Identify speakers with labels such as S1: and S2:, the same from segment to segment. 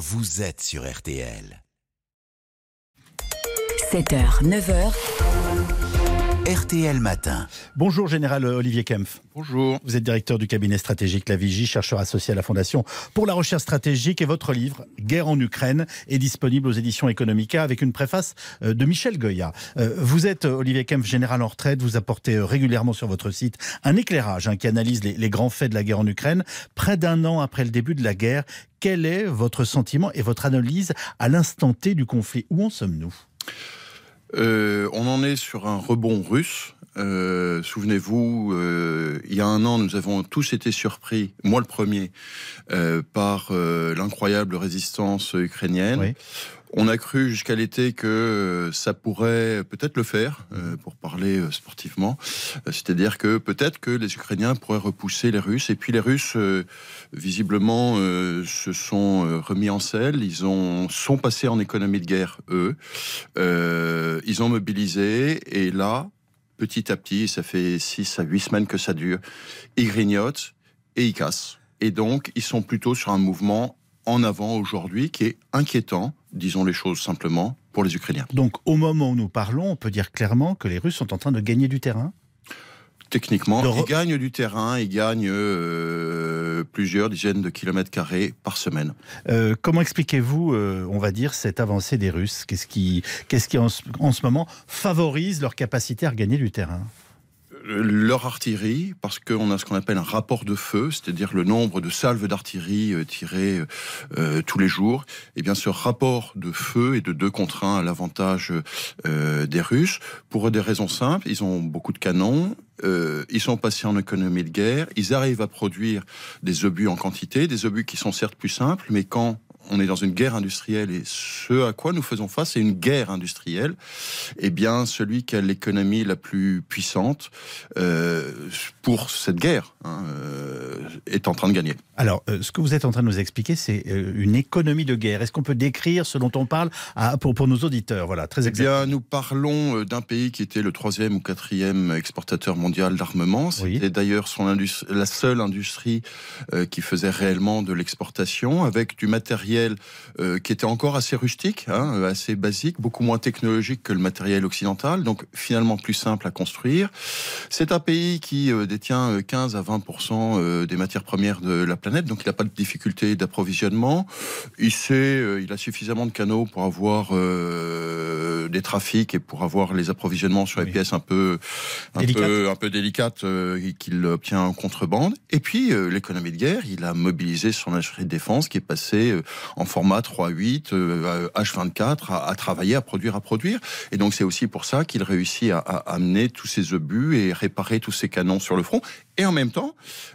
S1: vous êtes sur RTL.
S2: 7h, 9h,
S1: RTL Matin.
S3: Bonjour Général Olivier Kempf.
S4: Bonjour.
S3: Vous êtes directeur du cabinet stratégique La Vigie, chercheur associé à la Fondation pour la recherche stratégique et votre livre Guerre en Ukraine est disponible aux éditions Economica avec une préface euh, de Michel Goya. Euh, Vous êtes Olivier Kempf, général en retraite, vous apportez euh, régulièrement sur votre site un éclairage hein, qui analyse les, les grands faits de la guerre en Ukraine. Près d'un an après le début de la guerre, quel est votre sentiment et votre analyse à l'instant T du conflit? Où en sommes-nous?
S4: Euh, on en est sur un rebond russe. Euh, Souvenez-vous, euh, il y a un an, nous avons tous été surpris, moi le premier, euh, par l'incroyable résistance ukrainienne.
S3: Oui.
S4: On a cru jusqu'à l'été que ça pourrait peut-être le faire, pour parler sportivement. C'est-à-dire que peut-être que les Ukrainiens pourraient repousser les Russes. Et puis les Russes, visiblement, se sont remis en selle. Ils ont, sont passés en économie de guerre, eux. Ils ont mobilisé. Et là, petit à petit, ça fait 6 à 8 semaines que ça dure, ils grignotent et ils cassent. Et donc, ils sont plutôt sur un mouvement en avant aujourd'hui qui est inquiétant, disons les choses simplement, pour les Ukrainiens.
S3: Donc au moment où nous parlons, on peut dire clairement que les Russes sont en train de gagner du terrain?
S4: Techniquement,
S3: re-
S4: ils gagnent du terrain, ils gagnent euh, plusieurs dizaines de kilomètres carrés par semaine.
S3: Euh, comment expliquez-vous, euh, on va dire, cette avancée des Russes? Qu'est-ce qui, qu'est-ce qui en, ce- en ce moment favorise leur capacité à regagner du terrain?
S4: Euh, Leur artillerie, parce qu'on a ce qu'on appelle un rapport de feu, c'est-à-dire le nombre de salves d'artillerie tirées euh, tous les jours, et bien ce rapport de feu est de 2 contre 1 à l'avantage euh, des Russes, pour des raisons simples, ils ont beaucoup de canons, euh, ils sont passés en économie de guerre, ils arrivent à produire des obus en quantité, des obus qui sont certes plus simples, mais quand on est dans une guerre industrielle et ce à quoi nous faisons face, c'est une guerre industrielle. Eh bien, celui qui a l'économie la plus puissante euh, pour cette guerre hein, euh, est en train de gagner.
S3: Alors, euh, ce que vous êtes en train de nous expliquer, c'est une économie de guerre. Est-ce qu'on peut décrire ce dont on parle à- pour, pour nos auditeurs? Voilà, très
S4: Eh
S3: exactement.
S4: bien, nous parlons d'un pays qui était le troisième ou quatrième exportateur mondial d'armement.
S3: Oui.
S4: C'était d'ailleurs son la seule industrie qui faisait réellement de l'exportation, avec du matériel euh, qui était encore assez rustique, hein, euh, assez basique, beaucoup moins technologique que le matériel occidental, donc finalement plus simple à construire. C'est un pays qui euh, détient euh, 15 à 20% euh, des matières premières de la planète, donc il n'a pas de difficulté d'approvisionnement. Il sait, il a suffisamment de canaux pour avoir des trafics et pour avoir les approvisionnements sur les
S3: Oui.
S4: pièces un peu, un
S3: Délicates.
S4: peu, un peu délicates euh, qu'il obtient en contrebande. Et puis euh, l'économie de guerre, il a mobilisé son industrie de défense qui est passé euh, en format 3.8, euh, H24 à, à travailler, à produire, à produire. Et donc c'est aussi pour ça qu'il réussit à, à amener tous ces obus et réparer tous ces canons sur le front. Et en même temps,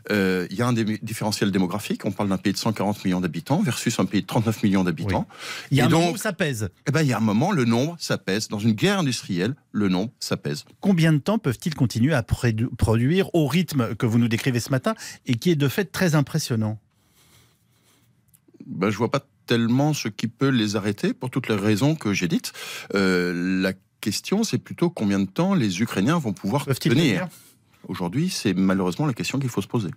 S4: euh, il y a un différentiel démographique. On parle d'un pays de 140 millions d'habitants versus un pays de 39 millions d'habitants.
S3: Il y a
S4: et
S3: un moment
S4: donc-
S3: où ça pèse.
S4: Eh ben, il y a un moment, le nombre, ça pèse. Dans une guerre industrielle, le nombre, ça pèse.
S3: Combien de temps peuvent-ils continuer à produ- produire au rythme que vous nous décrivez ce matin et qui est de fait très impressionnant?
S4: Ben, je vois pas tellement ce qui peut les arrêter pour toutes les raisons que j'ai dites. Euh, la question, c'est plutôt combien de temps les Ukrainiens vont pouvoir tenir? Aujourd'hui, c'est malheureusement la question qu'il faut se poser.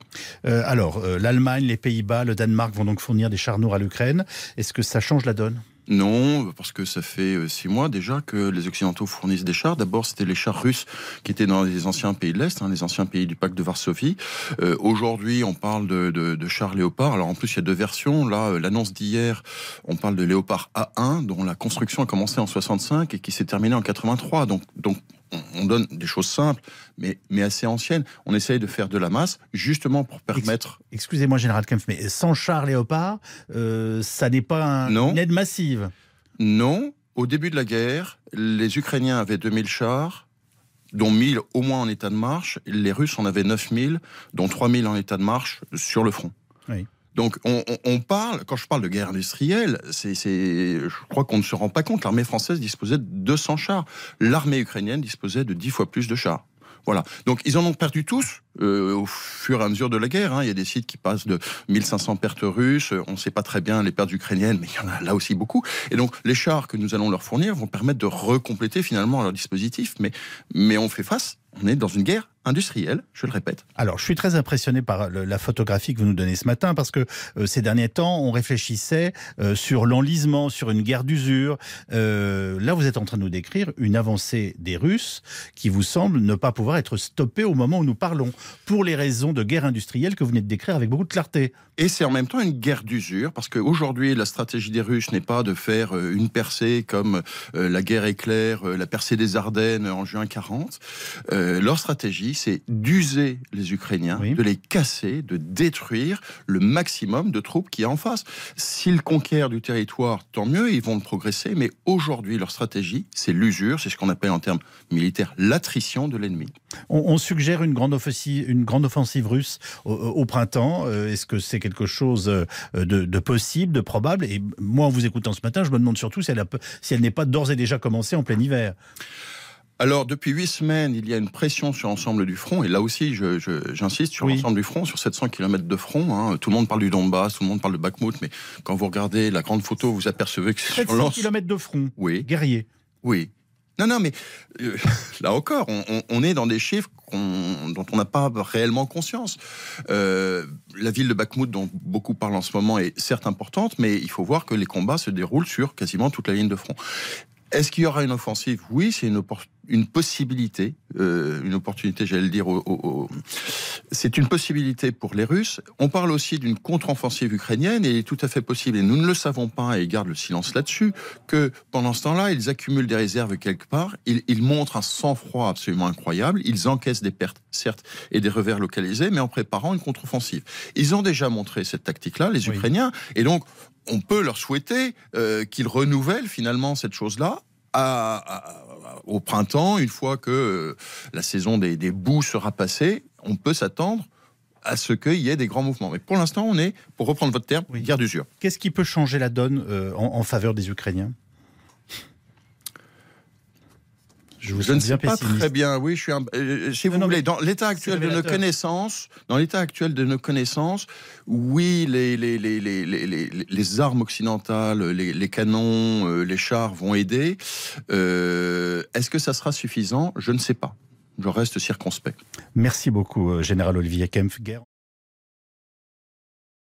S3: Euh, Alors, euh, l'Allemagne, les Pays-Bas, le Danemark vont donc fournir des chars lourds à l'Ukraine. Est-ce que ça change la donne?
S4: Non, parce que ça fait euh, six mois déjà que les Occidentaux fournissent des chars. D'abord, c'était les chars russes qui étaient dans les anciens pays de l'Est, hein, les anciens pays du pacte de Varsovie. Euh, Aujourd'hui, on parle de, de, de chars Léopard. Alors en plus, il y a deux versions. Là, l'annonce d'hier, on parle de Léopard A1, dont la construction a commencé en 65 et qui s'est terminée en 83. Donc, donc on- on donne des choses simples, mais, mais assez anciennes. On essaye de faire de la masse, justement pour permettre
S3: Excusez-moi, Général Kempf, mais sans chars Léopard, euh, ça n'est pas un-
S4: Non.
S3: une aide massive.
S4: Non, au début de la guerre, les Ukrainiens avaient 2000 chars, dont 1000 au moins en état de marche. Les Russes en avaient 9000, dont 3000 en état de marche sur le front.
S3: Oui.
S4: Donc on, parle, quand je parle de guerre industrielle, c'est- je crois qu'on ne se rend pas compte. L'armée française disposait de 200 chars. L'armée ukrainienne disposait de 10 fois plus de chars. Voilà. Donc ils en ont perdu tous euh, au fur et à mesure de la guerre. hein. Il y a des sites qui passent de 1500 pertes russes. On ne sait pas très bien les pertes ukrainiennes, mais il y en a là aussi beaucoup. Et donc les chars que nous allons leur fournir vont permettre de recompléter finalement leur dispositif. Mais, mais on fait face, on est dans une guerre industrielle, je le répète.
S3: Alors, je suis très impressionné par la photographie que vous nous donnez ce matin, parce que euh, ces derniers temps, on réfléchissait euh, sur l'enlisement, sur une guerre d'usure. Euh, là, vous êtes en train de nous décrire une avancée des Russes qui vous semble ne pas pouvoir être stoppée au moment où nous parlons, pour les raisons de guerre industrielle que vous venez de décrire avec beaucoup de clarté.
S4: Et c'est en même temps une guerre d'usure, parce qu'aujourd'hui, la stratégie des Russes n'est pas de faire une percée comme la guerre éclair, la percée des Ardennes en juin 40. Leur stratégie, c'est d'user les Ukrainiens, de les casser, de détruire le maximum de troupes qui y a en face. S'ils conquièrent du territoire, tant mieux, ils vont progresser, mais aujourd'hui, leur stratégie, c'est l'usure, c'est ce qu'on appelle en termes militaires l'attrition de l'ennemi.
S3: On, suggère une grande offensive, une grande offensive russe au, printemps. Euh, est-ce que c'est quelque chose euh, de, possible, de probable? Et moi, en vous écoutant ce matin, je me demande surtout si elle, si elle n'est pas d'ores et déjà commencée en plein hiver.
S4: Alors, depuis huit semaines, il y a une pression sur l'ensemble du front, et là aussi, j'insiste sur l'ensemble du front, sur 700 km de front. Hein. Tout le monde parle du Donbass, tout le monde parle de Bakhmut, mais quand vous regardez la grande photo, vous apercevez que
S3: c'est 700 km de front.
S4: Oui.
S3: Guerrier.
S4: Oui. Non, non, mais euh, là encore, on, est dans des chiffres dont on n'a pas réellement conscience. Euh, la ville de Bakhmut, dont beaucoup parlent en ce moment, est certes importante, mais il faut voir que les combats se déroulent sur quasiment toute la ligne de front. Est-ce qu'il y aura une offensive? Oui, c'est une, une, possibilité, euh, une opportunité, j'allais dire. C'est une possibilité pour les Russes. On parle aussi d'une contre-offensive ukrainienne et il est tout à fait possible, et nous ne le savons pas et ils gardent le silence là-dessus, que pendant ce temps-là, ils accumulent des réserves quelque part, ils, ils montrent un sang-froid absolument incroyable, ils encaissent des pertes, certes, et des revers localisés, mais en préparant une contre-offensive. Ils ont déjà montré cette tactique-là, les Ukrainiens, et donc on peut leur souhaiter euh, qu'ils renouvellent finalement cette chose-là au printemps, une fois que euh, la saison des, des boues sera passée, on peut s'attendre à ce qu'il y ait des grands mouvements. Mais pour l'instant, on est, pour reprendre votre terme, guerre d'usure.
S3: Qu'est-ce qui peut changer la donne euh, en, faveur des Ukrainiens?
S4: Je, vous ne sais pas très bien. Oui, je suis. Un... Euh, si vous voulez, dans l'état actuel de nos connaissances, dans l'état actuel de nos connaissances, oui, les les, les, les, les armes occidentales, les, canons, euh, les chars vont aider. Euh, est-ce que ça sera suffisant? Je ne sais pas. Je reste circonspect.
S3: Merci beaucoup, général Olivier Kempf.